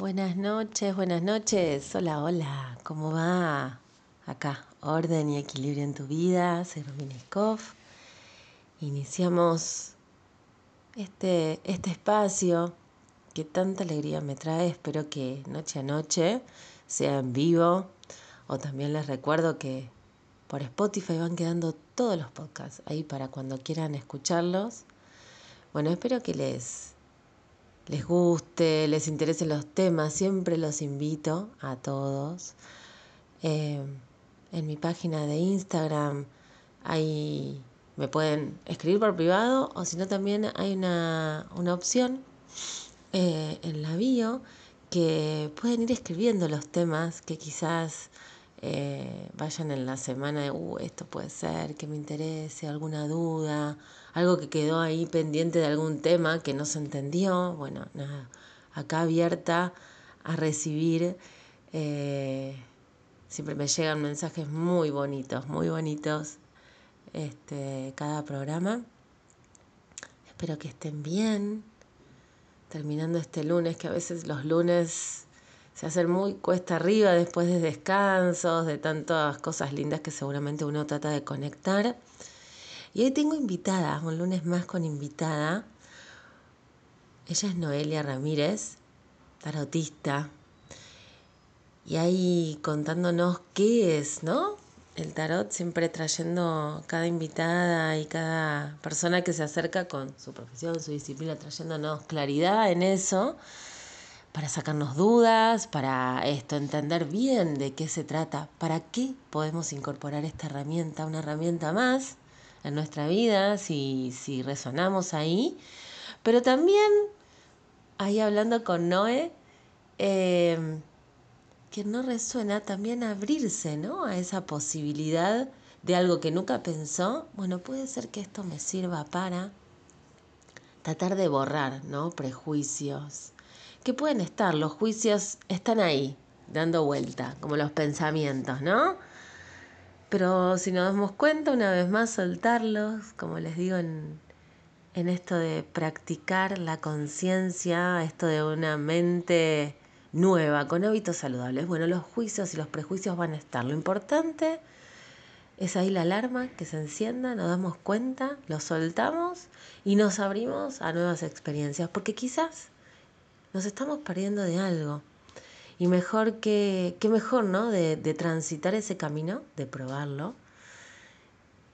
Buenas noches, buenas noches. Hola, hola. ¿Cómo va? Acá, orden y equilibrio en tu vida. Soy Romina Iniciamos este, este espacio que tanta alegría me trae. Espero que noche a noche sea en vivo. O también les recuerdo que por Spotify van quedando todos los podcasts ahí para cuando quieran escucharlos. Bueno, espero que les les guste, les interesen los temas, siempre los invito a todos. Eh, en mi página de Instagram ahí me pueden escribir por privado o si no también hay una, opción eh, en la bio que pueden ir escribiendo los temas que quizás eh, vayan en la semana de, uh, esto puede ser, que me interese, alguna duda, algo que quedó ahí pendiente de algún tema que no se entendió. Bueno, nada, acá abierta a recibir. Eh, siempre me llegan mensajes muy bonitos, muy bonitos este, cada programa. Espero que estén bien. Terminando este lunes, que a veces los lunes se hacen muy cuesta arriba después de descansos, de tantas cosas lindas que seguramente uno trata de conectar. Y hoy tengo invitada, un lunes más con invitada. Ella es Noelia Ramírez, tarotista. Y ahí contándonos qué es, ¿no? El tarot siempre trayendo cada invitada y cada persona que se acerca con su profesión, su disciplina, trayéndonos claridad en eso, para sacarnos dudas, para esto, entender bien de qué se trata, para qué podemos incorporar esta herramienta, una herramienta más en nuestra vida, si, si resonamos ahí. Pero también, ahí hablando con Noé, eh, que no resuena, también abrirse ¿no? a esa posibilidad de algo que nunca pensó. Bueno, puede ser que esto me sirva para tratar de borrar ¿no? prejuicios, que pueden estar, los juicios están ahí, dando vuelta, como los pensamientos, ¿no? Pero si nos damos cuenta, una vez más, soltarlos, como les digo en, en esto de practicar la conciencia, esto de una mente nueva, con hábitos saludables. Bueno, los juicios y los prejuicios van a estar. Lo importante es ahí la alarma que se encienda, nos damos cuenta, lo soltamos y nos abrimos a nuevas experiencias, porque quizás nos estamos perdiendo de algo. Y mejor que, qué mejor, ¿no? De, de transitar ese camino, de probarlo.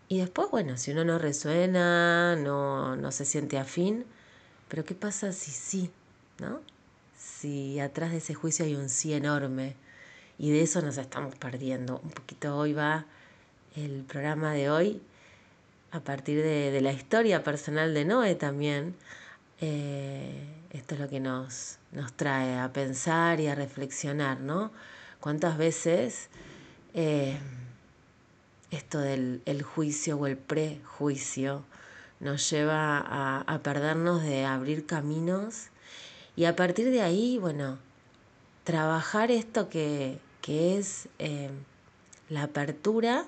Y después, bueno, si uno no resuena, no, no se siente afín, pero ¿qué pasa si sí, ¿no? Si atrás de ese juicio hay un sí enorme y de eso nos estamos perdiendo. Un poquito hoy va el programa de hoy a partir de, de la historia personal de Noé también. Eh, esto es lo que nos, nos trae a pensar y a reflexionar, ¿no? ¿Cuántas veces eh, esto del el juicio o el prejuicio nos lleva a, perdernos de abrir caminos y a partir de ahí, bueno, trabajar esto que, es eh, la apertura,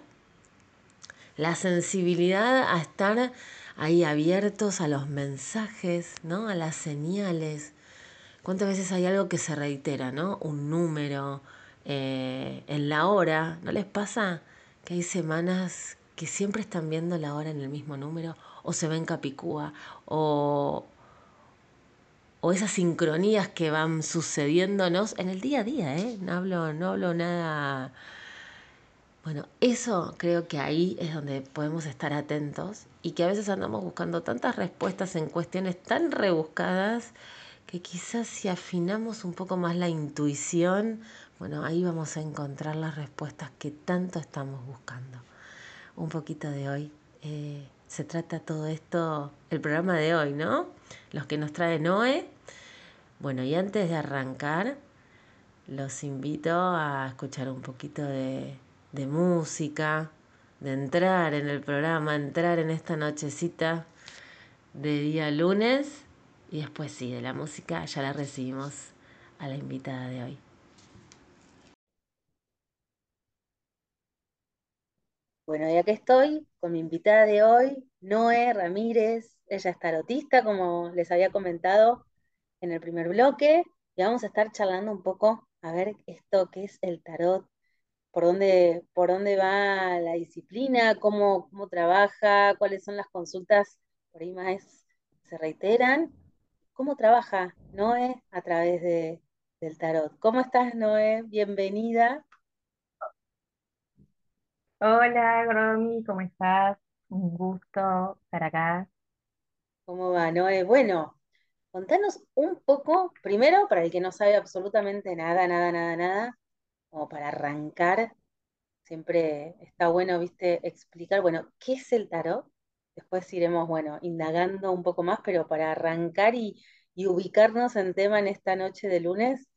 la sensibilidad a estar ahí abiertos a los mensajes, ¿no? A las señales, ¿Cuántas veces hay algo que se reitera, ¿no? Un número eh, en la hora. ¿No les pasa que hay semanas que siempre están viendo la hora en el mismo número? O se ven capicúa, o, o esas sincronías que van sucediéndonos en el día a día, ¿eh? No hablo, no hablo nada. Bueno, eso creo que ahí es donde podemos estar atentos y que a veces andamos buscando tantas respuestas en cuestiones tan rebuscadas que quizás si afinamos un poco más la intuición, bueno, ahí vamos a encontrar las respuestas que tanto estamos buscando. Un poquito de hoy. Eh, se trata todo esto, el programa de hoy, ¿no? Los que nos trae Noé. Bueno, y antes de arrancar, los invito a escuchar un poquito de, de música, de entrar en el programa, entrar en esta nochecita de día lunes y después sí, de la música ya la recibimos a la invitada de hoy. Bueno, ya que estoy con mi invitada de hoy, Noé Ramírez. Ella es tarotista, como les había comentado en el primer bloque, y vamos a estar charlando un poco a ver esto que es el tarot, por dónde, por dónde va la disciplina, cómo, cómo trabaja, cuáles son las consultas por ahí más se reiteran, cómo trabaja Noé a través de, del tarot. ¿Cómo estás, Noé? Bienvenida. Hola, Gromi, ¿cómo estás? Un gusto estar acá. ¿Cómo va, Noé? Bueno, contanos un poco, primero, para el que no sabe absolutamente nada, nada, nada, nada, como para arrancar, siempre está bueno, viste, explicar, bueno, ¿qué es el tarot? Después iremos, bueno, indagando un poco más, pero para arrancar y, ubicarnos en tema en esta noche de lunes,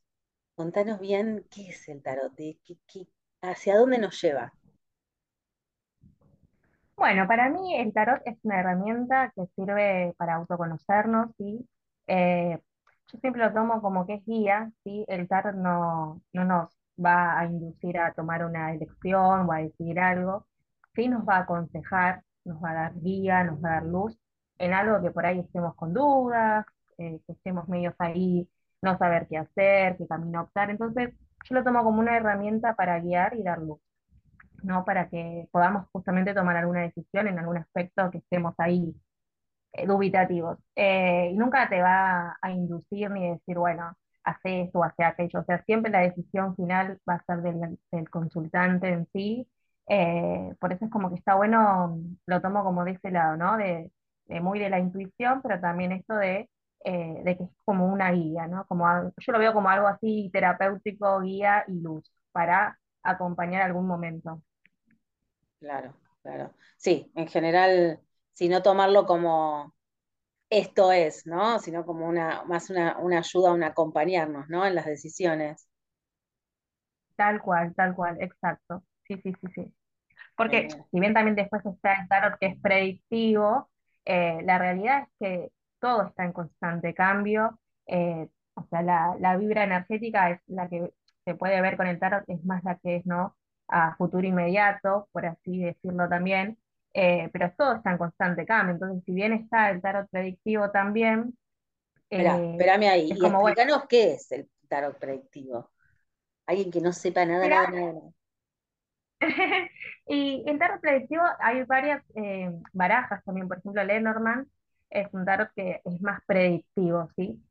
contanos bien qué es el tarot, de qué, qué- hacia dónde nos lleva. Bueno, para mí el tarot es una herramienta que sirve para autoconocernos, ¿sí? Eh, yo siempre lo tomo como que es guía, ¿sí? El tarot no, no nos va a inducir a tomar una elección o a decidir algo, sí nos va a aconsejar, nos va a dar guía, nos va a dar luz en algo que por ahí estemos con dudas, eh, que estemos medios ahí, no saber qué hacer, qué camino optar. Entonces, yo lo tomo como una herramienta para guiar y dar luz. ¿no? Para que podamos justamente tomar alguna decisión en algún aspecto que estemos ahí eh, dubitativos. Eh, y nunca te va a inducir ni decir, bueno, hace esto o hace aquello. O sea, siempre la decisión final va a ser del, del consultante en sí. Eh, por eso es como que está bueno, lo tomo como de ese lado, ¿no? De, muy de la intuición, pero también esto de, eh, de que es como una guía, ¿no? Como, yo lo veo como algo así terapéutico, guía y luz, para acompañar algún momento. Claro, claro. Sí, en general, si no tomarlo como esto es, ¿no? Sino como una, más una, una ayuda, un acompañarnos, ¿no? En las decisiones. Tal cual, tal cual, exacto. Sí, sí, sí, sí. Porque si bien también después está el tarot que es predictivo, eh, la realidad es que todo está en constante cambio. eh, o sea, la, la vibra energética es la que se puede ver con el tarot, es más la que es, ¿no? A futuro inmediato, por así decirlo también. Eh, pero todo está en constante cambio. Entonces, si bien está el tarot predictivo también, Esperá, eh, espérame ahí es y como, bueno, explícanos qué es el tarot predictivo. Alguien que no sepa nada, nada, nada. Y en tarot predictivo hay varias eh, barajas también, por ejemplo, Lenormand es un tarot que es más predictivo, ¿sí?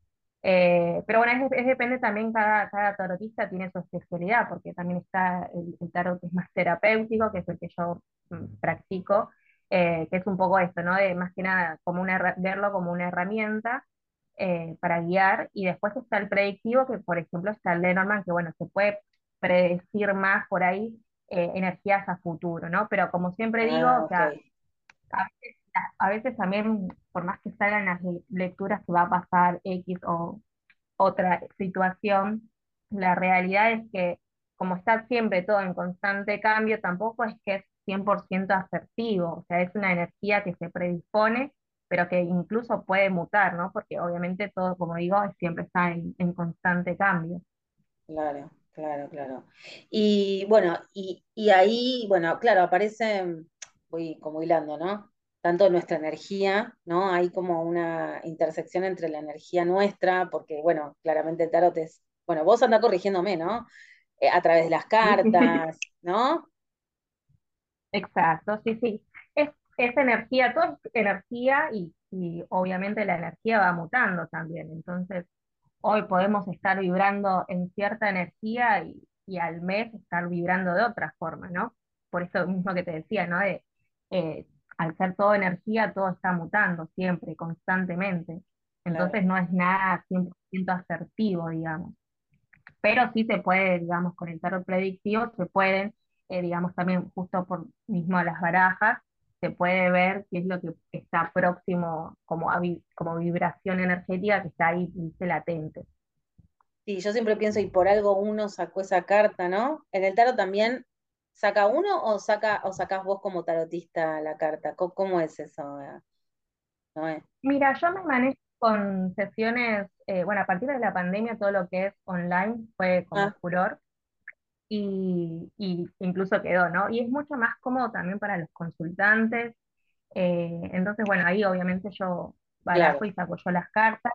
Eh, pero bueno, es, es depende también, cada, cada tarotista tiene su especialidad, porque también está el, el tarot que es más terapéutico, que es el que yo mm, practico, eh, que es un poco esto, ¿no? De más que nada, como una, verlo como una herramienta eh, para guiar, y después está el predictivo, que por ejemplo está el Lenormand, que bueno, se puede predecir más por ahí energías a futuro, ¿no? Pero como siempre digo, Ah, o ok, sea, a veces, a veces también, por más que salgan las le- lecturas que va a pasar X o otra situación, la realidad es que como está siempre todo en constante cambio, tampoco es que es 100% asertivo, o sea, es una energía que se predispone, pero que incluso puede mutar, ¿no? Porque obviamente todo, como digo, siempre está en, en constante cambio. claro, claro, claro. Y bueno, y, y ahí, bueno, claro, aparece, voy como hilando, ¿no? Tanto nuestra energía, ¿no? Hay como una intersección entre la energía nuestra, porque, bueno, claramente el tarot es, bueno, vos andá corrigiéndome, ¿no? Eh, a través de las cartas, ¿no? Exacto, sí, sí. Es, es energía, todo es energía y, y obviamente la energía va mutando también. Entonces, hoy podemos estar vibrando en cierta energía y, y al mes estar vibrando de otra forma, ¿no? Por eso mismo que te decía, ¿no? De, eh, al ser todo energía, todo está mutando siempre, constantemente. Claro. Entonces no es nada 100% asertivo, digamos pero sí se puede, digamos, con el tarot predictivo, se pueden, eh, digamos, también justo por mismo las barajas, se puede ver qué es lo que está próximo como, como vibración energética que está ahí, dice, latente. Sí, yo siempre pienso, y por algo uno sacó esa carta, ¿no? En el tarot también, ¿saca uno o saca, o sacás vos como tarotista la carta? ¿Cómo, cómo es eso? ¿No es? Mira, yo me manejo con sesiones, eh, bueno, a partir de la pandemia todo lo que es online fue como Ah, furor y, y incluso quedó, ¿no? Y es mucho más cómodo también para los consultantes. eh, entonces, bueno, ahí obviamente yo claro, barajo y saco yo las cartas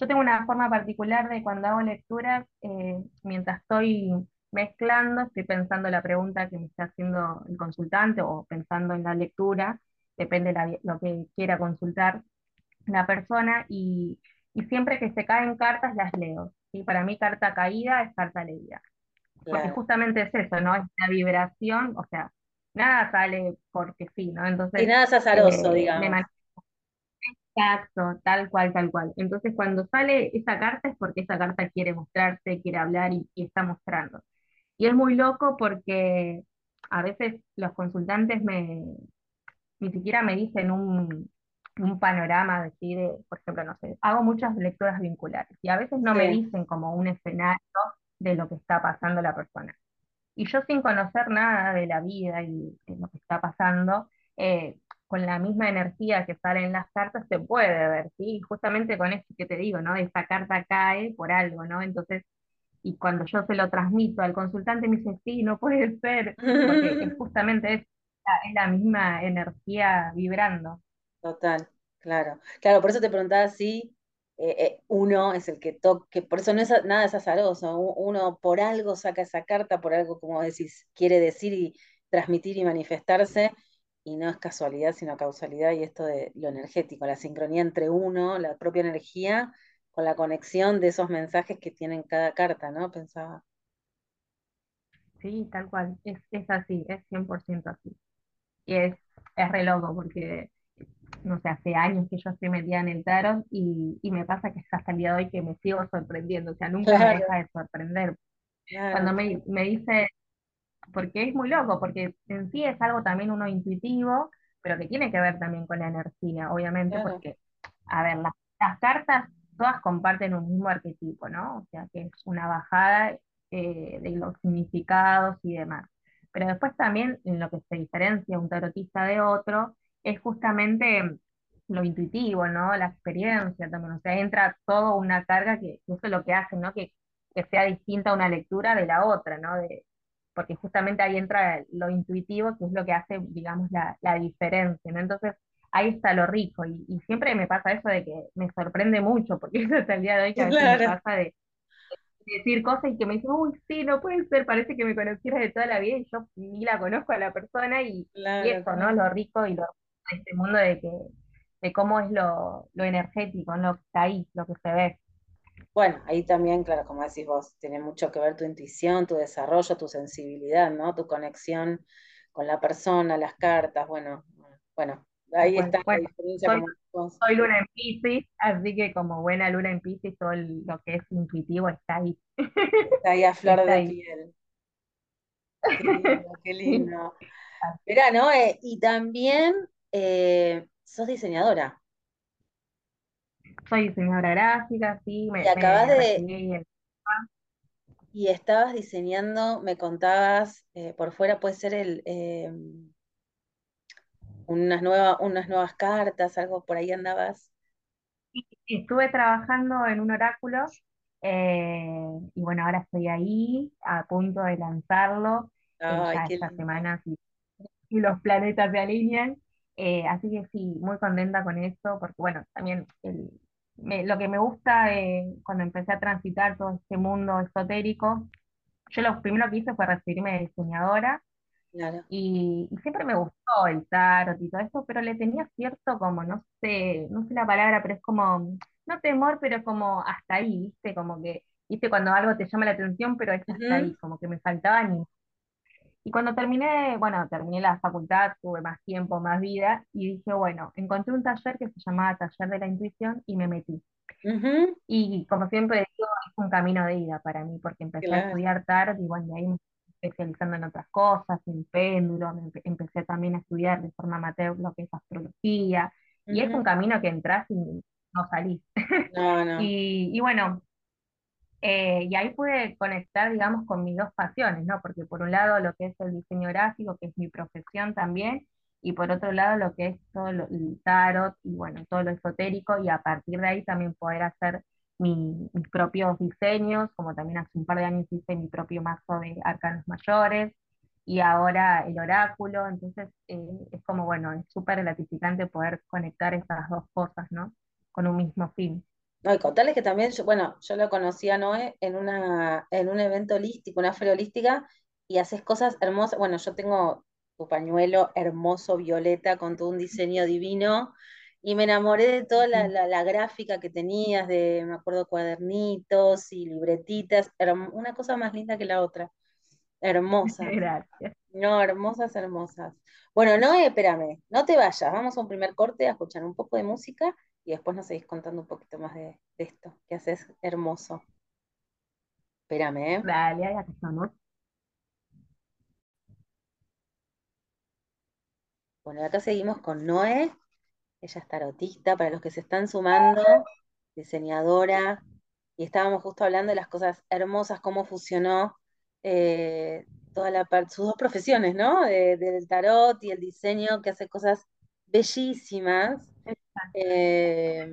yo tengo una forma particular de cuando hago lecturas, eh, mientras estoy mezclando, estoy pensando la pregunta que me está haciendo el consultante o pensando en la lectura, depende de lo que quiera consultar la persona, y, y siempre que se caen cartas las leo. ¿sí? Para mí carta caída es carta leída. Porque justamente es eso, ¿no? Es la vibración, o sea, nada sale porque sí, ¿no? Y Entonces, nada es azaroso, eh, me digamos. Exacto, tal cual, tal cual. Entonces, cuando sale esa carta es porque esa carta quiere mostrarse, quiere hablar y, y está mostrando. Y es muy loco porque a veces los consultantes me, ni siquiera me dicen un, un panorama de, sí, de, por ejemplo, no sé, hago muchas lecturas vinculares y a veces no me dicen como un escenario de lo que está pasando la persona. Y yo sin conocer nada de la vida y de lo que está pasando, eh, con la misma energía que sale en las cartas, se puede ver, ¿sí? Y justamente con esto que te digo, ¿no? Esa carta cae por algo, ¿no? Entonces, y cuando yo se lo transmito al consultante, me dice, sí, no puede ser, porque es justamente eso, es la misma energía vibrando. Total, claro. Claro, por eso te preguntaba si eh, eh, uno es el que toque, por eso no es nada es azaroso, uno por algo saca esa carta, por algo, como decís, quiere decir y transmitir y manifestarse, y no es casualidad, sino causalidad, y esto de lo energético, la sincronía entre uno, la propia energía, con la conexión de esos mensajes que tienen cada carta, ¿no? Pensaba. Sí, tal cual, es, es así, es 100% así. Y es, es re loco porque no sé, hace años que yo estoy metida en el tarot y, y me pasa que hasta el día de hoy que me sigo sorprendiendo, o sea, nunca me deja de sorprender. claro, Cuando me, me dice, porque es muy loco, porque en sí es algo también uno intuitivo, pero que tiene que ver también con la energía, obviamente, claro. porque, a ver, las, las cartas todas comparten un mismo arquetipo, ¿no? O sea, que es una bajada eh, de los significados y demás. Pero después también en lo que se diferencia un tarotista de otro es justamente lo intuitivo, ¿no? La experiencia también, o sea, entra todo una carga que eso es lo que hace, ¿no? Que, que sea distinta una lectura de la otra, ¿no? De, porque justamente ahí entra lo intuitivo, que es lo que hace, digamos, la, la diferencia, ¿no? Entonces, ahí está lo rico, y, y siempre me pasa eso de que me sorprende mucho, porque es hasta el día de hoy que a veces me pasa de decir cosas y que me dicen, uy, sí, no puede ser, parece que me conocieras de toda la vida y yo ni la conozco a la persona, y, y claro, eso, ¿no? Lo rico y lo de este mundo de que de cómo es lo, lo energético, ¿no? Lo que está ahí, lo que se ve. Bueno, ahí también, claro, como decís vos, tiene mucho que ver tu intuición, tu desarrollo, tu sensibilidad, ¿no? Tu conexión con la persona, las cartas, bueno, bueno, ahí está la Bueno, diferencia soy como. Soy luna en Piscis, así que como buena luna en Piscis, todo lo que es intuitivo está ahí. Está ahí a flor Está de ahí. piel. Qué lindo, qué Sí. lindo. Mirá, ¿no? Eh, y también eh, sos diseñadora Soy diseñadora gráfica, sí, y me, acabas me de, y estabas diseñando, me contabas, eh, por fuera puede ser el, eh, unas nuevas, unas nuevas cartas, algo por ahí andabas. Estuve trabajando en un oráculo eh, y bueno, ahora estoy ahí a punto de lanzarlo, eh, Ay, ya esta lindo. semana si, si los planetas se alinean. Eh, así que sí, muy contenta con esto, porque bueno, también el- me- lo que me gusta cuando empecé a transitar todo este mundo esotérico Yo lo primero que hice fue recibirme de diseñadora Claro. y, y siempre me gustó el tarot y todo esto, pero le tenía cierto como, no sé, no sé la palabra, pero es como, no temor, pero como hasta ahí, ¿viste? Como que, ¿viste? Cuando algo te llama la atención, pero es hasta ahí, como que me faltaba ni... Y cuando terminé, bueno, terminé la facultad, tuve más tiempo, más vida, y dije, bueno, encontré un taller que se llamaba Taller de la Intuición y me metí. Y como siempre digo, es un camino de ida para mí, porque empecé a estudiar tarot y bueno, de ahí me especializando en otras cosas, en péndulo, empe- empecé también a estudiar de forma amateur lo que es astrología, y es un camino que entras y no salís. No, no. Y, y bueno, eh, y ahí pude conectar, digamos, con mis dos pasiones, ¿no? Porque por un lado lo que es el diseño gráfico, que es mi profesión también, y por otro lado lo que es todo lo, el tarot y bueno, todo lo esotérico, y a partir de ahí también poder hacer mi- mis propios diseños, como también hace un par de años hice mi propio mazo de arcanos mayores, y ahora el oráculo, entonces eh, es como, bueno, es súper gratificante poder conectar esas dos cosas, ¿no? Con un mismo fin. No, y contarles que también, bueno, yo lo conocí a Noé en, una, en un evento holístico, una feria y haces cosas hermosas. Bueno, yo tengo tu pañuelo hermoso, violeta, con todo un diseño divino, y me enamoré de toda la, la- la gráfica que tenías, de, me acuerdo, cuadernitos y libretitas, una cosa más linda que la otra, hermosas. Gracias. No, hermosas, hermosas. Bueno, no, espérame, no te vayas. Vamos a un primer corte a escuchar un poco de música y después nos seguís contando un poquito más de, de esto que haces hermoso. Espérame, ¿eh? Dale, acá estamos. Bueno, acá seguimos con Noé. Ella es tarotista, para los que se están sumando, diseñadora. Y estábamos justo hablando de las cosas hermosas, cómo fusionó eh, toda la sus dos profesiones, ¿no? De- del tarot y el diseño, que hace cosas bellísimas. Eh,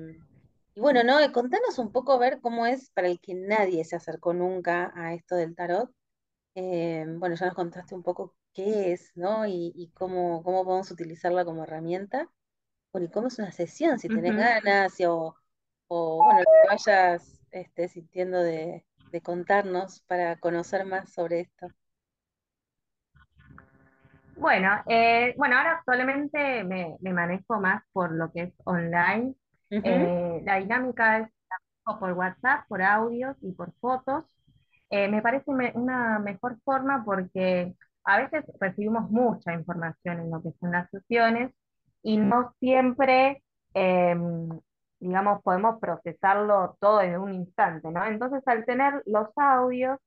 y bueno, ¿no? Contanos un poco a ver cómo es para el que nadie se acercó nunca a esto del tarot. Eh, bueno, ya nos contaste un poco qué es, ¿no? Y, y cómo, cómo podemos utilizarla como herramienta. Bueno, y cómo es una sesión, si tenés ganas, y o, o bueno, lo que vayas este, sintiendo de, de contarnos para conocer más sobre esto. Bueno, eh, bueno, ahora actualmente me, me manejo más por lo que es online. Eh, la dinámica es por WhatsApp, por audios y por fotos. Eh, me parece me- una mejor forma porque a veces recibimos mucha información en lo que son las sesiones y no siempre, em, digamos, podemos procesarlo todo en un instante, ¿no? Entonces, al tener los audios,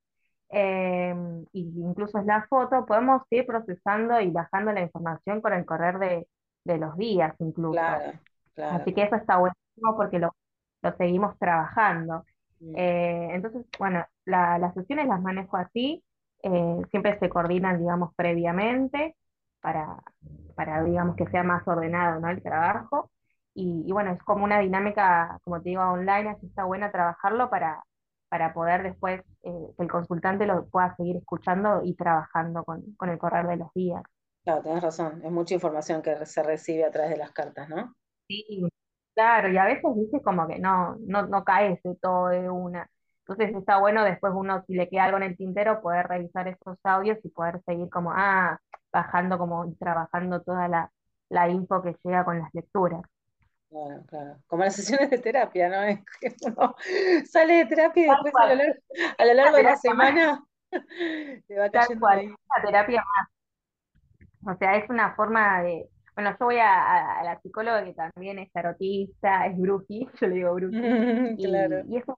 eh, incluso es la foto, podemos ir procesando y bajando la información con el correr de, de los días incluso. Claro, claro, Así que eso está buenísimo porque lo, lo seguimos trabajando. Mm, Eh, entonces, bueno, la- las sesiones las manejo así, eh, siempre se coordinan, digamos, previamente para, para, digamos, que sea más ordenado, ¿no? el trabajo. Y, y bueno, es como una dinámica, como te digo, online, así está buena trabajarlo para, para poder después eh, que el consultante lo pueda seguir escuchando y trabajando con, con el correr de los días. Claro, tenés razón, es mucha información que se recibe a través de las cartas, ¿no? Sí, claro, y a veces dice como que no, no, no cae ese todo de una. Entonces está bueno después uno, si le queda algo en el tintero, poder revisar esos audios y poder seguir como, ah, bajando como y trabajando toda la, la info que llega con las lecturas. Claro, claro. Como las sesiones de terapia, ¿no? Es que uno sale de terapia y después a lo largo, a lo la largo de la semana le va cayendo ahí. la terapia más. O sea, es una forma de, bueno, yo voy a, la psicóloga que también es tarotista, es bruji, yo le digo bruji, y, Claro, y es un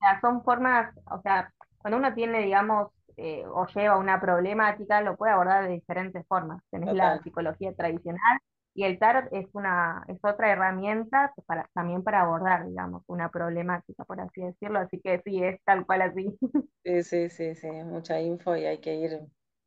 sea, son formas, o sea, cuando uno tiene, digamos, eh, o lleva una problemática, lo puede abordar de diferentes formas. Tenés la total. psicología tradicional y el tarot es una, es otra herramienta para, también para abordar, digamos, una problemática, por así decirlo. Así que sí, es tal cual así. Sí, sí, sí, sí, mucha info y hay que ir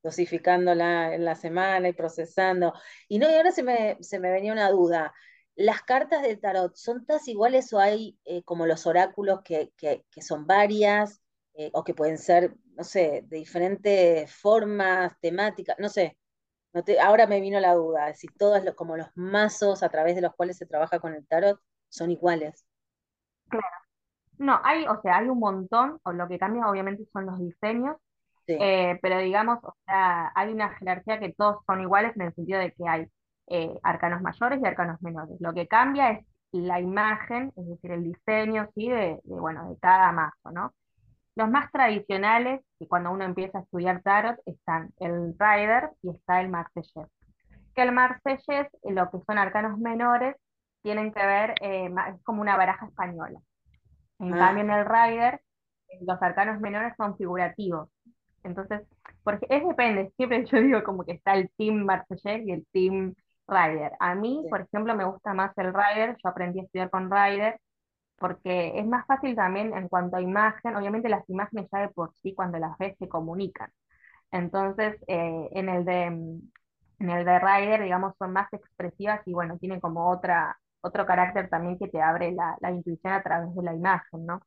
dosificándola en la semana y procesando. Y no, y ahora se me, se me venía una duda. ¿Las cartas del tarot son todas iguales o hay eh, como los oráculos que, que, que son varias eh, o que pueden ser, no sé, de diferentes formas, temáticas? No sé, no te, ahora me vino la duda, si todos los, como los mazos a través de los cuales se trabaja con el tarot son iguales. No, hay, o sea, hay un montón, o lo que cambia obviamente son los diseños, Sí. eh, pero digamos, o sea, hay una jerarquía que todos son iguales en el sentido de que hay eh, arcanos mayores y arcanos menores. Lo que cambia es la imagen, es decir, el diseño, ¿sí? De, de, bueno, de cada mazo, ¿no? Los más tradicionales, y cuando uno empieza a estudiar tarot, están el Rider y está el Marsellés. Que el Marsellés, lo que son arcanos menores, tienen que ver, eh, es como una baraja española. En Ah, cambio, en el Rider, eh, los arcanos menores son figurativos. Entonces, porque es depende, siempre yo digo como que está el Team Marsellés y el Team Rider. A mí, sí, por ejemplo, me gusta más el Rider, yo aprendí a estudiar con Rider, porque es más fácil también en cuanto a imagen, obviamente las imágenes ya de por sí cuando las ves se comunican. Entonces, eh, en el de, mm, en el de Rider, digamos, son más expresivas y bueno, tienen como otra, otro carácter también que te abre la, la intuición a través de la imagen, ¿no?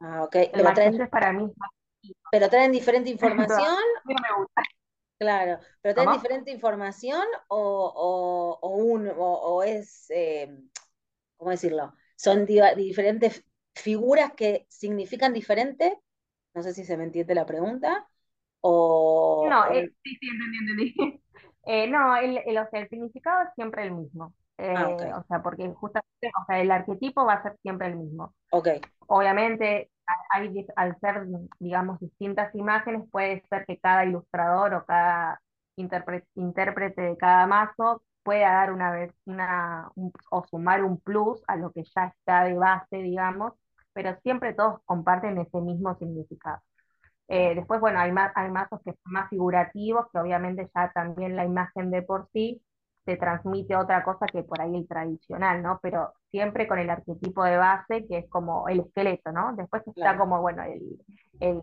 ah, ok, El pero traen, para mí pero traen diferente información no me gusta. Claro, pero ¿tienen ¿Cómo? diferente información o, o, o un, o, o es, eh, ¿cómo decirlo? Son diferentes figuras que significan diferente. No sé si se me entiende la pregunta. O, no, eh, sí, sí, entendí, entendí. Eh, no, el, el, o sea, el significado es siempre el mismo. Ah, eh, o sea, porque justamente, o sea, el arquetipo va a ser siempre el mismo. Ok. Obviamente, hay, al ser, digamos, distintas imágenes, puede ser que cada ilustrador o cada intérprete de cada mazo pueda dar una, una o sumar un plus a lo que ya está de base, digamos, pero siempre todos comparten ese mismo significado. Eh, después, bueno, hay, hay mazos que son más figurativos, que obviamente ya también la imagen de por sí te transmite otra cosa que por ahí el tradicional, ¿no? Pero siempre con el arquetipo de base, que es como el esqueleto, ¿no? Después está como, bueno, el,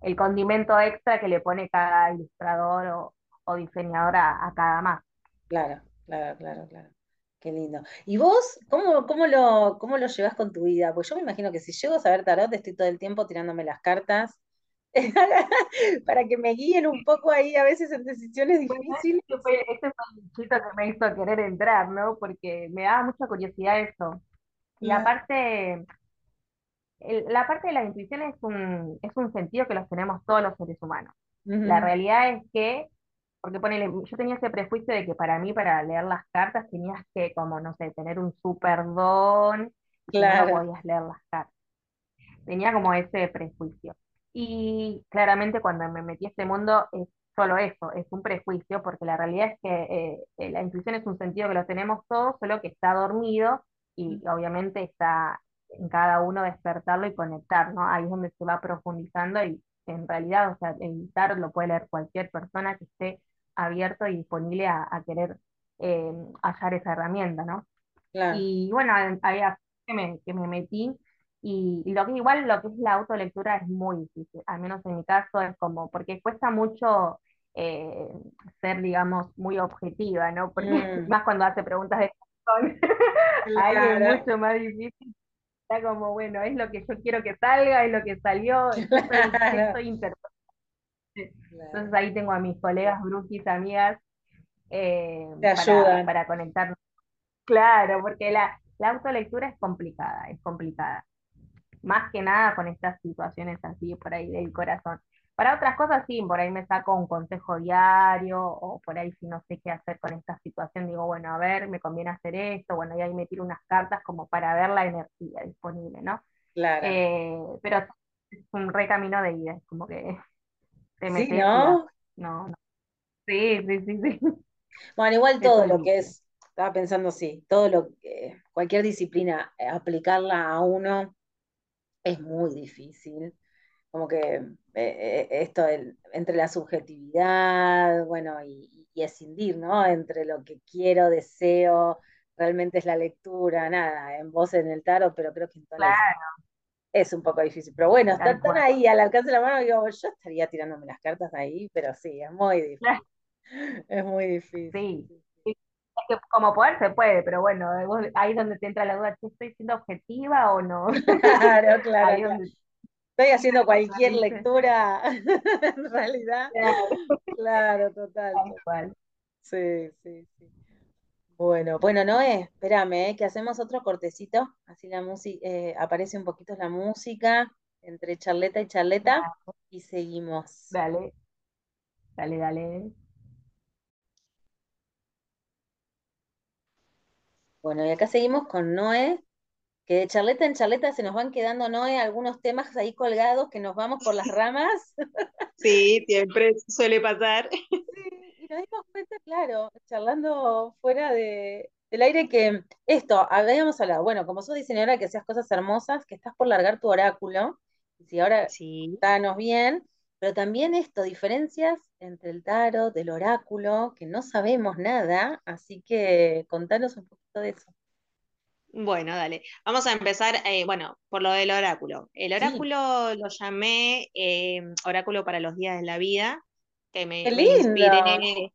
el, condimento extra que le pone cada ilustrador o, o diseñador a, cada mazo. Claro, claro, claro, claro. Qué lindo. ¿Y vos, cómo, cómo, lo, cómo lo llevas con tu vida? Pues yo me imagino que si llego a saber tarot, estoy todo el tiempo tirándome las cartas para que me guíen un poco ahí a veces en decisiones difíciles. Este fue, este fue el chito que me hizo querer entrar, ¿no? Porque me daba mucha curiosidad eso. Y aparte, la parte de la intuición es un, es un sentido que los tenemos todos los seres humanos. La realidad es que, porque ponele, yo tenía ese prejuicio de que para mí, para leer las cartas, tenías que, como, no sé, tener un super don, claro. no podías leer las cartas. Tenía como ese prejuicio. Y claramente cuando me metí a este mundo es solo eso, es un prejuicio, porque la realidad es que eh, eh, la intuición es un sentido que lo tenemos todos, solo que está dormido y obviamente está en cada uno despertarlo y conectar, ¿no? Ahí es donde se va profundizando y en realidad, o sea, tarot lo puede leer cualquier persona que esté abierto y disponible a, querer eh, hallar esa herramienta, ¿no? Y bueno, ahí que me, que me metí, y, lo que igual lo que es la autolectura es muy difícil, al menos en mi caso es como, porque cuesta mucho eh, ser, digamos, muy objetiva, ¿no? Porque mm. más cuando hace preguntas de ahí es mucho más difícil. Está como, bueno, es lo que yo quiero que salga, es lo que salió, estoy Entonces ahí tengo a mis colegas brujis, amigas, eh, para, para conectarnos. Claro, porque la, la autolectura es complicada, es complicada más que nada con estas situaciones así por ahí del corazón. Para otras cosas sí, por ahí me saco un consejo diario o por ahí si no sé qué hacer con esta situación, digo, bueno, a ver, me conviene hacer esto, bueno, y ahí me tiro unas cartas como para ver la energía disponible, ¿no? Claro. Eh, pero es un recamino de vida, es como que te metes. ¿Sí, no? no, no. Sí, sí, sí, sí. Bueno, igual todo lo que es, estaba pensando, sí, todo lo que, cualquier disciplina, eh, aplicarla a uno es muy difícil. Como que eh, eh, esto entre la subjetividad, bueno, y, y, escindir, ¿no? Entre lo que quiero, deseo, realmente es la lectura, nada, en voz en el tarot, pero creo que en claro. Es un poco difícil. Pero bueno, están ahí al alcance de la mano, digo, yo estaría tirándome las cartas ahí, pero sí, es muy difícil. Es muy difícil. Sí que como poder se puede, pero bueno, ahí es donde te entra la duda, ¿estoy siendo objetiva o no? Claro, claro. Estoy haciendo cualquier lectura, en realidad. Claro, total. Sí, sí, sí. Bueno, bueno, Noé, espérame, ¿eh? que hacemos otro cortecito, así la música, eh, aparece un poquito la música entre charleta y charleta y seguimos. Dale, dale, dale. Bueno, y acá seguimos con Noé, que de charleta en charleta se nos van quedando, Noé, algunos temas ahí colgados que nos vamos por las ramas. Sí, siempre suele pasar. Sí, nos dimos cuenta, claro, charlando fuera de, del aire que esto, habíamos hablado, bueno, como sos diseñadora que hacías cosas hermosas, que estás por largar tu oráculo, y si ahora sí. estános bien, pero también esto, diferencias entre el tarot, del oráculo, que no sabemos nada, así que contanos un poquito de eso. Bueno, dale. Vamos a empezar, eh, bueno, por lo del oráculo. El oráculo lo llamé eh, oráculo para los días de la vida, que me, inspiré,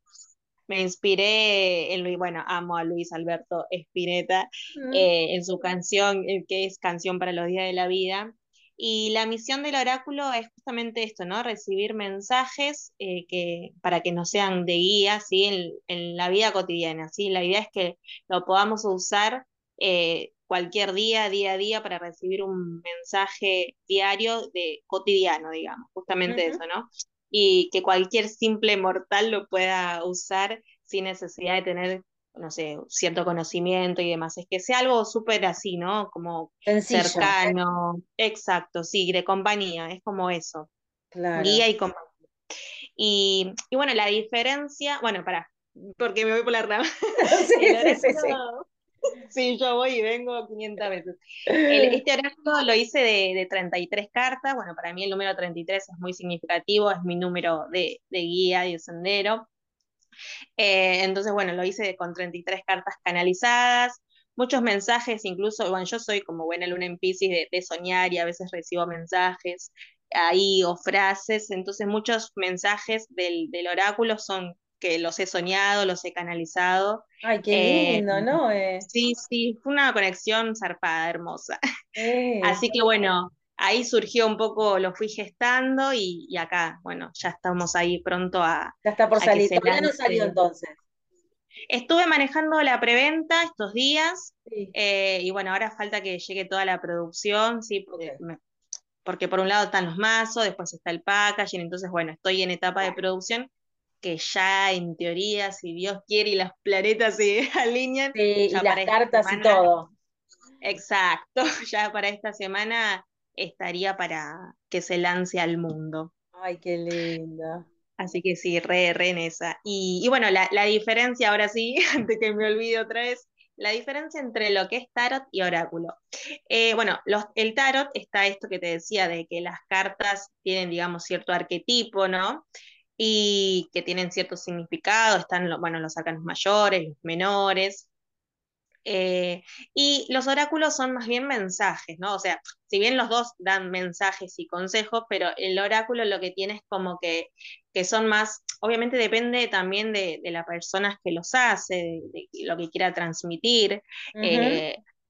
me inspiré en Luis, bueno, amo a Luis Alberto Spinetta, mm. eh, en su canción, que es Canción para los días de la vida. Y la misión del oráculo es justamente esto, ¿no? Recibir mensajes eh, que, para que nos sean de guía, ¿sí? En, la vida cotidiana, ¿sí? La idea es que lo podamos usar eh, cualquier día, día a día, para recibir un mensaje diario de cotidiano, digamos, justamente eso, ¿no? Y que cualquier simple mortal lo pueda usar sin necesidad de tener, no sé, cierto conocimiento y demás. Es que sea algo súper así, ¿no? Como cercano, exacto, sí, de compañía, es como eso. Guía y compañía. Y, y bueno, la diferencia, bueno, para, porque me voy por la rama. sí, sí, sí. Sí, yo voy y vengo 500 veces. este oráculo lo hice de, de, 33 cartas. Bueno, para mí el número 33 es muy significativo, es mi número de, de guía y de sendero. Eh, entonces, bueno, lo hice con 33 cartas canalizadas, muchos mensajes, incluso, bueno, yo soy como buena luna en Pisces de, de soñar y a veces recibo mensajes ahí o frases, entonces muchos mensajes del, del oráculo son que los he soñado, los he canalizado. Ay, qué lindo, ¿no? Eh, sí, sí, fue una conexión zarpada, hermosa. Así que bueno, ahí surgió un poco, lo fui gestando y, acá, bueno, ya estamos ahí pronto a. Ya está por salir, todavía no salió entonces. Estuve manejando la preventa estos días eh, y bueno, ahora falta que llegue toda la producción, sí, porque, porque por un lado están los mazos, después está el packaging, entonces bueno, estoy en etapa de producción que ya en teoría, si Dios quiere y los planetas se alinean. y las cartas y todo. Exacto, ya para esta semana estaría para que se lance al mundo. Ay, qué lindo. Así que sí, re, re en esa. Y, bueno, la, diferencia, ahora sí, antes que me olvide otra vez, la diferencia entre lo que es tarot y oráculo. Eh, bueno, los, el tarot está esto que te decía, de que las cartas tienen, digamos, cierto arquetipo, ¿no? Y que tienen cierto significado, están bueno, los arcanos mayores, los menores. Eh, y los oráculos son más bien mensajes, ¿no? O sea, si bien los dos dan mensajes y consejos, pero el oráculo lo que tiene es como que, que son más, obviamente depende también de, de las personas que los hace, de, lo que quiera transmitir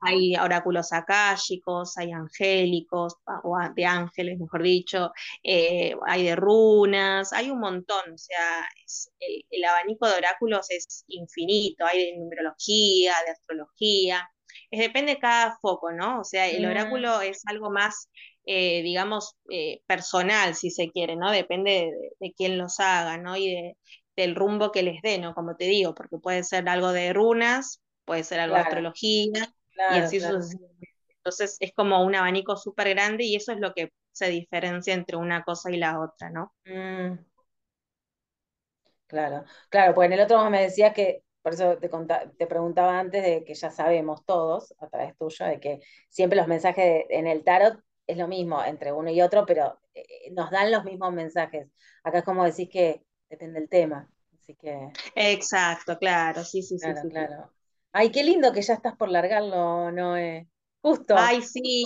hay oráculos akáshicos, hay angélicos, o de ángeles, mejor dicho, eh, hay de runas, hay un montón, o sea, el, abanico de oráculos es infinito, hay de numerología, de astrología, es, depende de cada foco, ¿no? O sea, el mm. oráculo es algo más, eh, digamos, eh, personal, si se quiere, ¿no? Depende de, quién los haga, ¿no? Y del rumbo que les dé, ¿no? Como te digo, porque puede ser algo de runas, puede ser algo de astrología, y así Entonces es como un abanico súper grande y eso es lo que se diferencia entre una cosa y la otra, ¿no? Mm. Claro, claro, pues en el otro me decía que, por eso te, te preguntaba antes de que ya sabemos todos, a través tuyo, de que siempre los mensajes en el tarot es lo mismo entre uno y otro, pero eh, nos dan los mismos mensajes. Acá es como decís que depende del tema. Así que. Exacto, claro, sí, sí, sí. sí, claro. Ay, qué lindo que ya estás por largarlo, Noé. Justo. Ay, sí.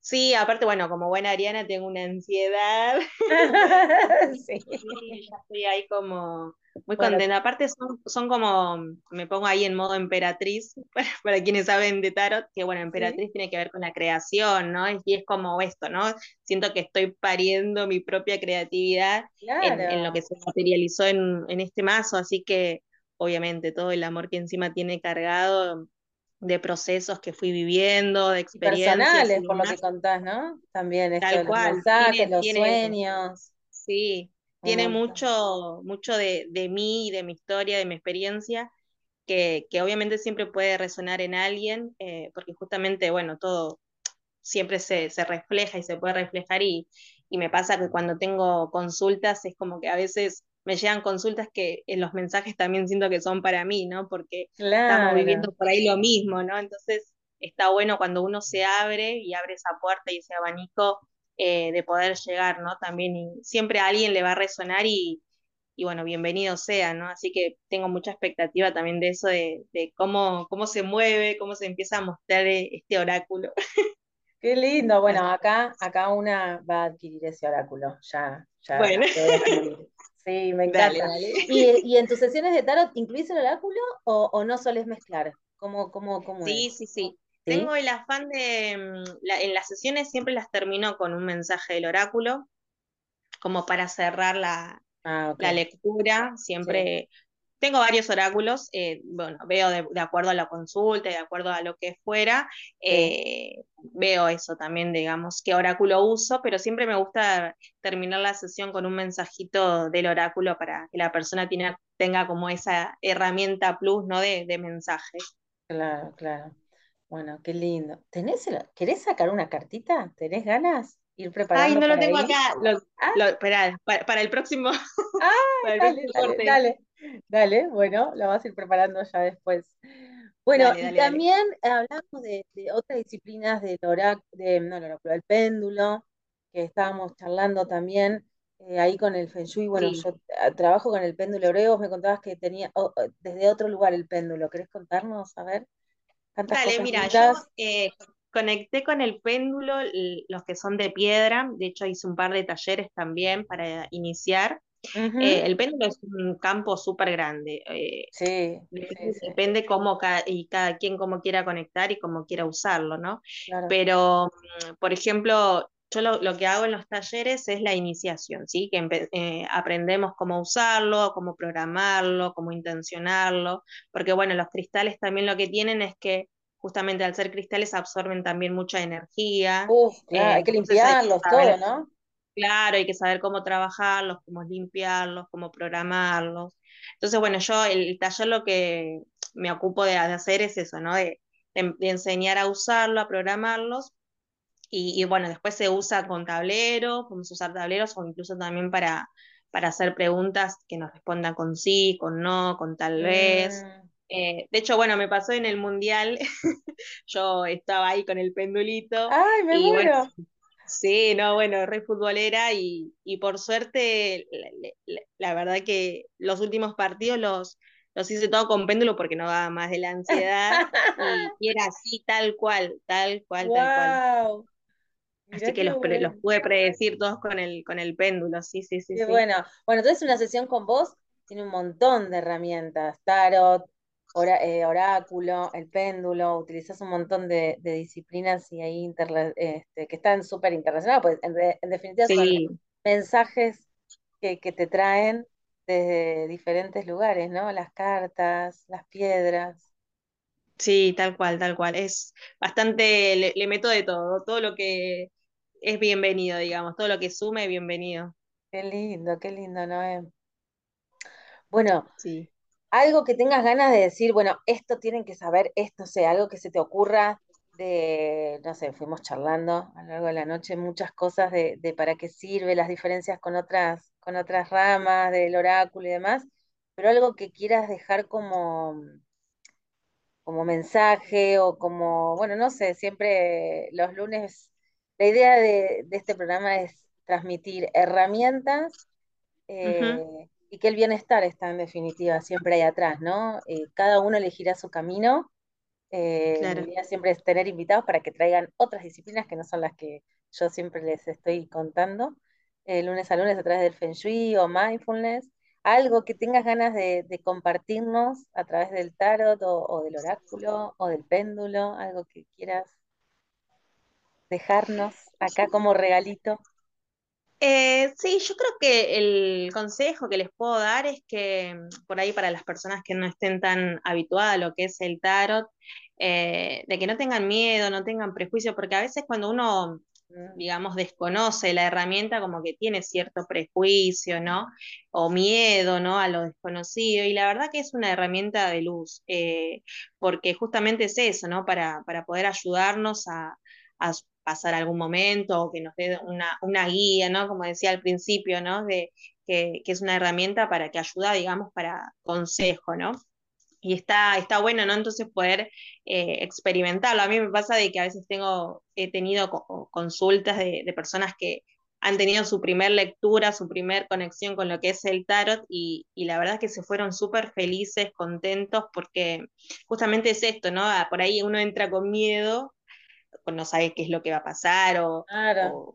Sí, aparte, bueno, como buena Ariana tengo una ansiedad. sí. ya estoy ahí como muy contenta. Aparte son, son como, me pongo ahí en modo emperatriz, para, quienes saben de tarot, que bueno, emperatriz tiene que ver con la creación, ¿no? Y es como esto, ¿no? Siento que estoy pariendo mi propia creatividad en, lo que se materializó en, en este mazo, así que obviamente todo el amor que encima tiene cargado de procesos que fui viviendo, de experiencias. Personales, por lo que contás, ¿no? También esto Tal cual. los mensajes, los sueños. Sí, tiene mucho, mucho de, de, mí, de mi historia, de mi experiencia, que, que obviamente siempre puede resonar en alguien, eh, porque justamente, bueno, todo siempre se, se, refleja y se puede reflejar y, y me pasa que cuando tengo consultas es como que a veces me llegan consultas que en los mensajes también siento que son para mí, ¿no? Porque estamos viviendo por ahí lo mismo, ¿no? Entonces está bueno cuando uno se abre y abre esa puerta y ese abanico eh, de poder llegar, ¿no? También y siempre a alguien le va a resonar y, y bueno, bienvenido sea, ¿no? Así que tengo mucha expectativa también de eso, de, de cómo, cómo se mueve, cómo se empieza a mostrar eh, este oráculo. Qué lindo. Bueno, acá, acá una va a adquirir ese oráculo. Ya, ya. Bueno. Sí, me encanta. ¿Y, en tus sesiones de tarot incluís el oráculo o, no soles mezclar? ¿Cómo, cómo, cómo sí, sí, sí, Tengo el afán de, mm, en las sesiones siempre las termino con un mensaje del oráculo, como para cerrar la, ah, la lectura, siempre tengo varios oráculos, eh, bueno, veo de, acuerdo a la consulta, de acuerdo a lo que fuera, eh, veo eso también, digamos, qué oráculo uso, pero siempre me gusta terminar la sesión con un mensajito del oráculo para que la persona tenga como esa herramienta plus, ¿no? De, de mensaje. Claro, claro. Bueno, qué lindo. ¿Tenés ¿Querés sacar una cartita? ¿Tenés ganas? Ir preparando. Ay, no lo tengo acá. Ah. para, el próximo. Ah, dale, dale, dale, bueno, lo vas a ir preparando ya después. Bueno, y también hablamos de, otras disciplinas del oráculo, de, no, el oráculo, del péndulo, que estábamos charlando también eh, ahí con el Feng Shui. Bueno, yo ah, trabajo con el péndulo hebreo, me contabas que tenía desde otro lugar el péndulo. ¿Querés contarnos? A ver. Dale, mira, yo eh, conecté con el péndulo, los que son de piedra, de hecho hice un par de talleres también para iniciar. Eh, el péndulo es un campo súper grande. Eh, sí, Depende cómo cada, y cada quien cómo quiera conectar y cómo quiera usarlo, ¿no? Pero, mm, por ejemplo, yo lo, que hago en los talleres es la iniciación, ¿sí? Que eh, aprendemos cómo usarlo, cómo programarlo, cómo intencionarlo, porque bueno, los cristales también lo que tienen es que justamente al ser cristales absorben también mucha energía. Eh, hay que limpiarlos todo, ¿no? Claro, hay que saber cómo trabajarlos, cómo limpiarlos, cómo programarlos. Entonces, bueno, yo el, taller lo que me ocupo de, hacer es eso, ¿no? de enseñar a usarlo, a programarlos, y, bueno, después se usa con tableros, podemos usar tableros o incluso también para, para hacer preguntas que nos respondan con sí, con no, con tal vez. Mm. Eh, de hecho, bueno, me pasó en el mundial, yo estaba ahí con el pendulito. ¡Ay, me muero! Sí, no, bueno, re futbolera y, por suerte, la, verdad que los últimos partidos los, los hice todo con péndulo porque no daba más de la ansiedad y, era así, tal cual, tal cual, tal cual. Así que los, los, pude predecir todos con el, con el péndulo, sí, sí, sí. Qué bueno. Bueno, entonces una sesión con vos tiene un montón de herramientas, tarot, eh, oráculo, el péndulo, utilizas un montón de, disciplinas y ahí este, que están súper internacionales, pues en, definitiva son mensajes que, que te traen desde diferentes lugares, ¿no? Las cartas, las piedras. Sí, tal cual, tal cual. Es bastante, le, meto de todo, todo lo que es bienvenido, digamos, todo lo que sume, bienvenido. Qué lindo, qué lindo, Noé. Bueno, sí. Algo que tengas ganas de decir, bueno, esto tienen que saber, esto sea, algo que se te ocurra de, no sé, fuimos charlando a lo largo de la noche muchas cosas de, de para qué sirve, las diferencias con otras, con otras ramas del oráculo y demás, pero algo que quieras dejar como como mensaje o como, bueno, no sé, siempre los lunes, la idea de, este programa es transmitir herramientas eh, y que el bienestar está en definitiva siempre ahí atrás, ¿no? Eh, cada uno elegirá su camino. Eh, La idea siempre es tener invitados para que traigan otras disciplinas que no son las que yo siempre les estoy contando, lunes a lunes a través del Feng Shui o Mindfulness algo que tengas ganas de, compartirnos a través del tarot o, del oráculo o del péndulo, algo que quieras dejarnos acá como regalito. Eh, sí, yo creo que el consejo que les puedo dar es que mm, por ahí para las personas que no estén tan habituadas a lo que es el tarot, eh, de que no tengan miedo, no tengan prejuicio, porque a veces cuando uno digamos, desconoce la herramienta, como que tiene cierto prejuicio, ¿no? O miedo, ¿no? A lo desconocido. Y la verdad que es una herramienta de luz, eh, porque justamente es eso, ¿no? Para, para poder ayudarnos a, pasar algún momento o que nos dé una, una, guía, ¿no? Como decía al principio, ¿no? De, que, que es una herramienta para que ayuda, digamos, para consejo, ¿no? y está, está bueno, ¿no? Entonces poder eh, experimentarlo. A mí me pasa de que a veces tengo, he tenido consultas de, personas que han tenido su primer lectura, su primer conexión con lo que es el tarot y, la verdad es que se fueron súper felices, contentos, porque justamente es esto, ¿no? Ah, por ahí uno entra con miedo, no sabe qué es lo que va a pasar o, o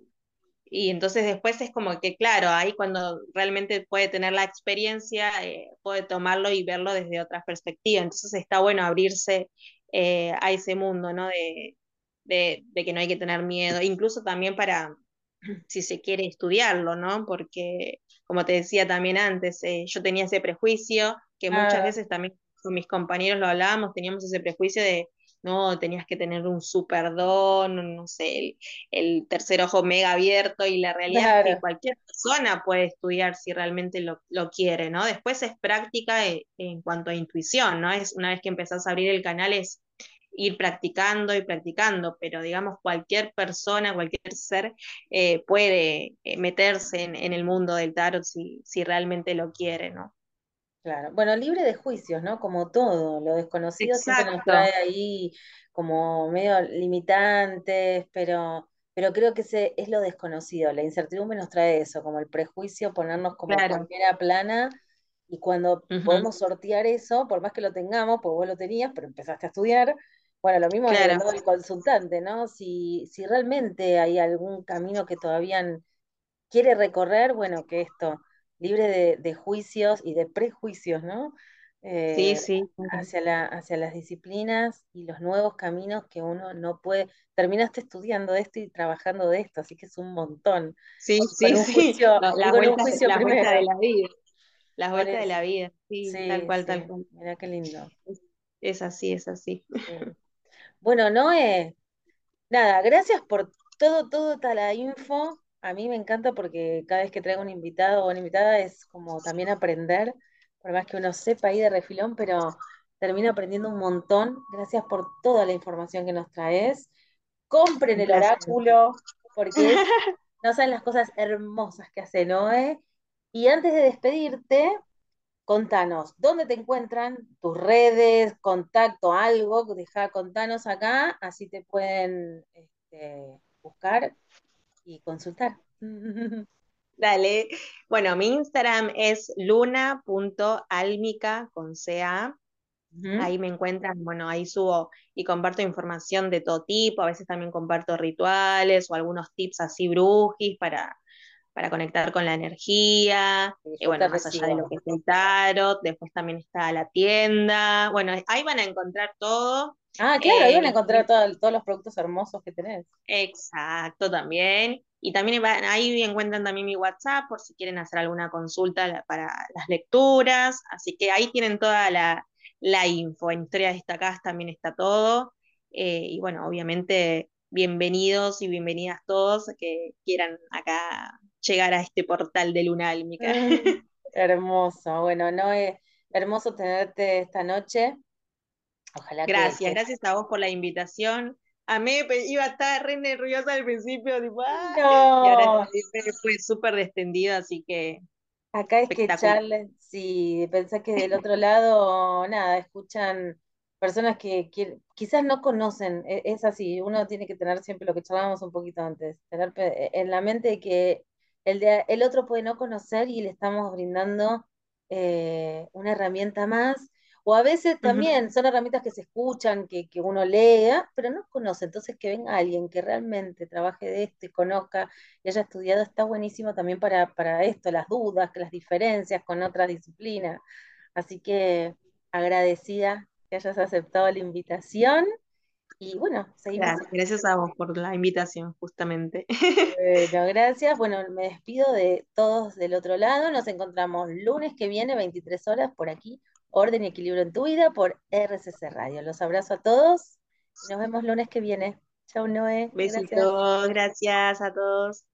y entonces después es como que, claro, ahí cuando realmente puede tener la experiencia, eh, puede tomarlo y verlo desde otras perspectivas. Entonces está bueno abrirse eh, a ese mundo, ¿no? De, de, que no hay que tener miedo, incluso también para, si se quiere estudiarlo, ¿no? Porque, como te decía también antes, eh, yo tenía ese prejuicio que muchas veces también con mis compañeros lo hablábamos, teníamos ese prejuicio de, no, tenías que tener un super don, no sé, el, tercer ojo mega abierto y la realidad es que cualquier persona puede estudiar si realmente lo, quiere, ¿no? Después es práctica en, en cuanto a intuición, ¿no? Es una vez que empezás a abrir el canal es ir practicando y practicando, pero digamos cualquier persona, cualquier ser eh, puede eh, meterse en, el mundo del tarot si, si realmente lo quiere, ¿no? Claro, bueno, libre de juicios, ¿no? Como todo, lo desconocido siempre nos trae ahí como medio limitantes, pero, pero creo que ese es lo desconocido, la incertidumbre nos trae eso, como el prejuicio, ponernos como primera plana, y cuando podemos sortear eso, por más que lo tengamos, pues vos lo tenías, pero empezaste a estudiar, bueno, lo mismo claro. el consultante, ¿no? Si, si realmente hay algún camino que todavía quiere recorrer, bueno, que esto, libre de, juicios y de prejuicios, ¿no? sí, eh, sí. Hacia, la, hacia las disciplinas y los nuevos caminos que uno no puede. Terminaste estudiando esto y trabajando de esto, así que es un montón. Sí, sí, sí. la, vuelta, de la vida. Las vueltas de la vida, sí, tal cual, tal cual. Mira qué lindo. Es, así, es así. Bueno, Noé, nada, gracias por todo, todo, toda la info. A mí me encanta porque cada vez que traigo un invitado o una invitada es como también aprender, por más que uno sepa ahí de refilón, pero termino aprendiendo un montón. Gracias por toda la información que nos traes. Compren el oráculo, porque no saben las cosas hermosas que hace Noé. Y antes de despedirte, contanos, ¿dónde te encuentran? Tus redes, contacto, algo, deja, contanos acá, así te pueden este, buscar y consultar. Dale. Bueno, mi Instagram es luna.almica con CA. Ahí me encuentran, bueno, ahí subo y comparto información de todo tipo, a veces también comparto rituales o algunos tips así brujis para, para conectar con la energía, y bueno, más allá de lo que es el tarot, después también está la tienda, bueno, ahí van a encontrar todo. Ah, claro, ahí van a eh, encontrar todos los productos hermosos que tenés. Exacto, también. Y también ahí encuentran también mi WhatsApp por si quieren hacer alguna consulta para las lecturas, así que ahí tienen toda la, info, en historias destacadas también está todo. Eh, y bueno, obviamente bienvenidos y bienvenidas todos que quieran acá llegar a este portal de Luna Álmica. hermoso, bueno, no es hermoso tenerte esta noche. Ojalá gracias, gracias a vos por la invitación. A mí iba a estar re nerviosa al principio, tipo, ¡ah! y ahora fue súper descendido, así que Acá es que Charles, si pensás que del otro lado, nada, escuchan personas que, quizás no conocen, e, es, así, uno tiene que tener siempre lo que charlábamos un poquito antes, tener en la mente que el, de, el otro puede no conocer y le estamos brindando eh, una herramienta más. O a veces también son herramientas que se escuchan, que, uno lea, pero no conoce. Entonces que venga alguien que realmente trabaje de esto y conozca y haya estudiado, está buenísimo también para, para esto, las dudas, las diferencias con otras disciplinas. Así que agradecida que hayas aceptado la invitación. Y bueno, seguimos. Gracias, a vos por la invitación, justamente. Bueno, gracias. Bueno, me despido de todos del otro lado. Nos encontramos lunes que viene, 23 horas, por aquí. Orden y equilibrio en tu vida por RCC Radio. Los abrazo a todos nos vemos lunes que viene. Chau, Noé. Besitos, gracias a todos.